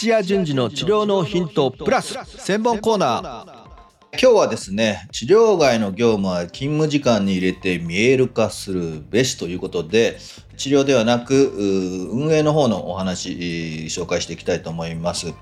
土屋順次の治療のヒントプラス専門コーナー今日はですね治療外の業務は勤務時間に入れて見える化するべしということで治療ではなく運営の方のお話紹介していきたいと思います。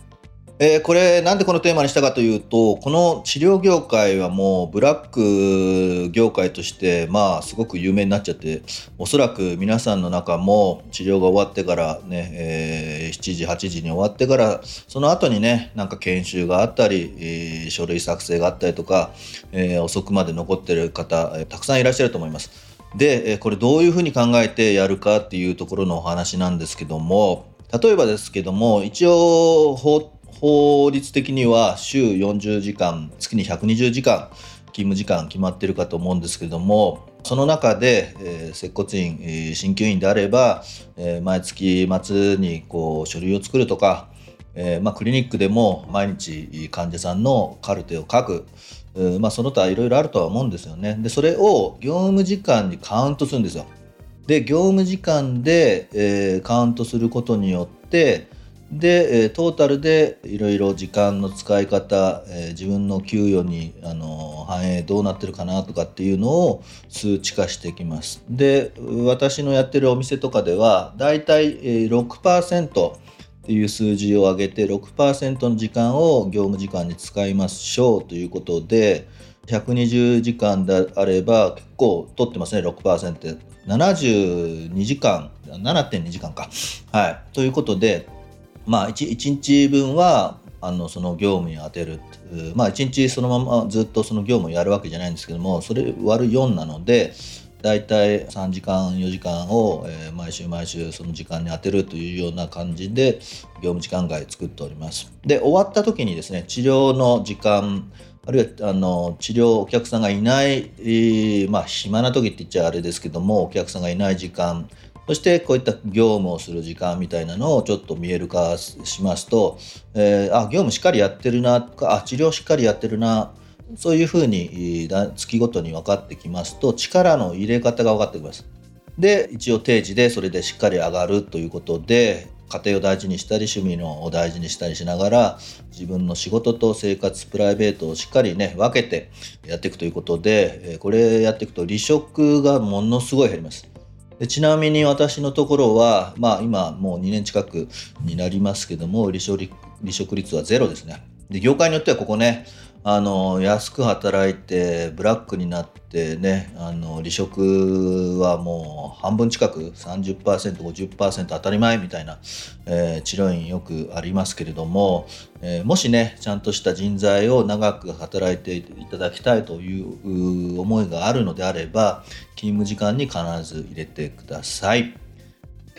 えー、これなんでこのテーマにしたかというとこの治療業界はもうブラック業界としてまあすごく有名になっちゃっておそらく皆さんの中も治療が終わってからね、えー、7時8時に終わってからその後にねなんか研修があったり、えー、書類作成があったりとか、え遅くまで残ってる方、えたくさんいらっしゃると思います。でこれどういうふうに考えてやるかっていうところのお話なんですけども例えばですけども一応法法律的には週40時間月に120時間勤務時間決まってるかと思うんですけどもその中で、えー、接骨院、えー、鍼灸院であれば、えー、毎月末にこう書類を作るとか、えまあ、クリニックでも毎日患者さんのカルテを書く、まあ、その他いろいろあるとは思うんですよね。でそれを業務時間にカウントするんですよ。で業務時間で、えカウントすることによってで、えトータルでいろいろ時間の使い方、え自分の給与にあの反映どうなってるかなとかっていうのを数値化してきます。で私のやってるお店とかではだいたい6%っていう数字を上げて6%の時間を業務時間に使いましょうということで120時間であれば結構取ってますね6%。72時間7.2時間か。はい、ということでまあ 1, 1日分はあのその業務に充てるまあ1日そのままずっとその業務をやるわけじゃないんですけどもそれ割る4なのでだいたい3時間4時間を、えー、毎週毎週その時間に充てるというような感じで業務時間外作っております。で終わった時にですね治療の時間あるいはあの治療お客さんがいない、えー、まあ暇な時って言っちゃあれですけどもお客さんがいない時間そしてこういった業務をする時間みたいなのをちょっと見える化しますと、えー、あ業務しっかりやってるなとかあ治療しっかりやってるなそういうふうに月ごとに分かってきますと力の入れ方が分かってきます。で一応定時でそれでしっかり上がるということで家庭を大事にしたり趣味のを大事にしたりしながら自分の仕事と生活プライベートをしっかりね分けてやっていくということでこれやっていくと離職がものすごい減ります。でちなみに私のところは、まあ、今もう2年近くになりますけども離職率はゼロですね。で業界によってはここねあの安く働いてブラックになってねあの離職はもう半分近く 30%50% 当たり前みたいな、えー、治療院よくありますけれども、えー、もしねちゃんとした人材を長く働いていただきたいという思いがあるのであれば勤務時間に必ず入れてください。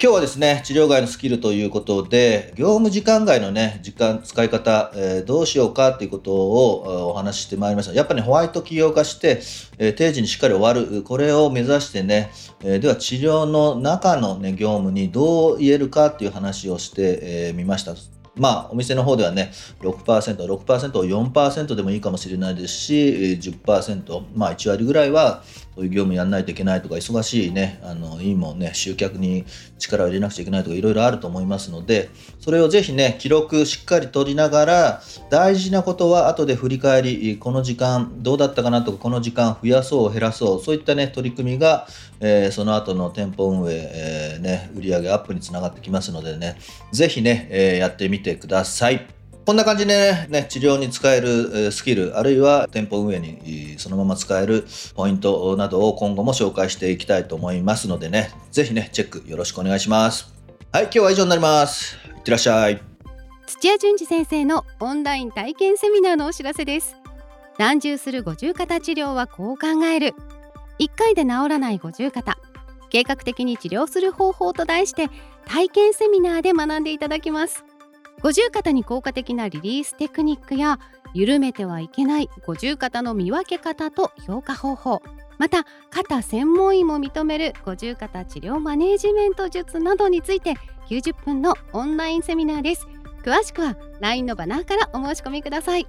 今日はですね、治療外のスキルということで、業務時間外のね、時間使い方、えー、どうしようかということをお話ししてまいりました。やっぱ、ね、ホワイト企業化して、えー、定時にしっかり終わる、これを目指してね、えー、では治療の中のね、業務にどう言えるかっていう話をしてみ、ました。まあ、お店の方ではね、6%、6%を4%でもいいかもしれないですし、10%、まあ1割ぐらいは、そういう業務やんないといけないとか、忙しいね、あの、いいもんね、集客に力を入れなくちゃいけないとか、いろいろあると思いますので、それをぜひね、記録しっかり取りながら、大事なことは後で振り返り、この時間どうだったかなとか、この時間増やそう、減らそう、そういったね、取り組みが、えー、その後の店舗運営、えー、ね、売上アップにつながってきますのでね、ぜひね、えー、やってみてください。こんな感じでね、治療に使えるスキル、あるいは店舗運営にそのまま使えるポイントなどを今後も紹介していきたいと思いますのでね、ぜひね、チェックよろしくお願いします。はい、今日は以上になります。いってらっしゃい。土屋淳二先生のオンライン体験セミナーのお知らせです。難重する五十肩治療はこう考える。1回で治らない五十肩。計画的に治療する方法と題して体験セミナーで学んでいただきます。五十肩に効果的なリリーステクニックや緩めてはいけない五十肩の見分け方と評価方法。また肩専門医も認める五十肩治療マネジメント術などについて90分のオンラインセミナーです。詳しくは LINE のバナーからお申し込みください。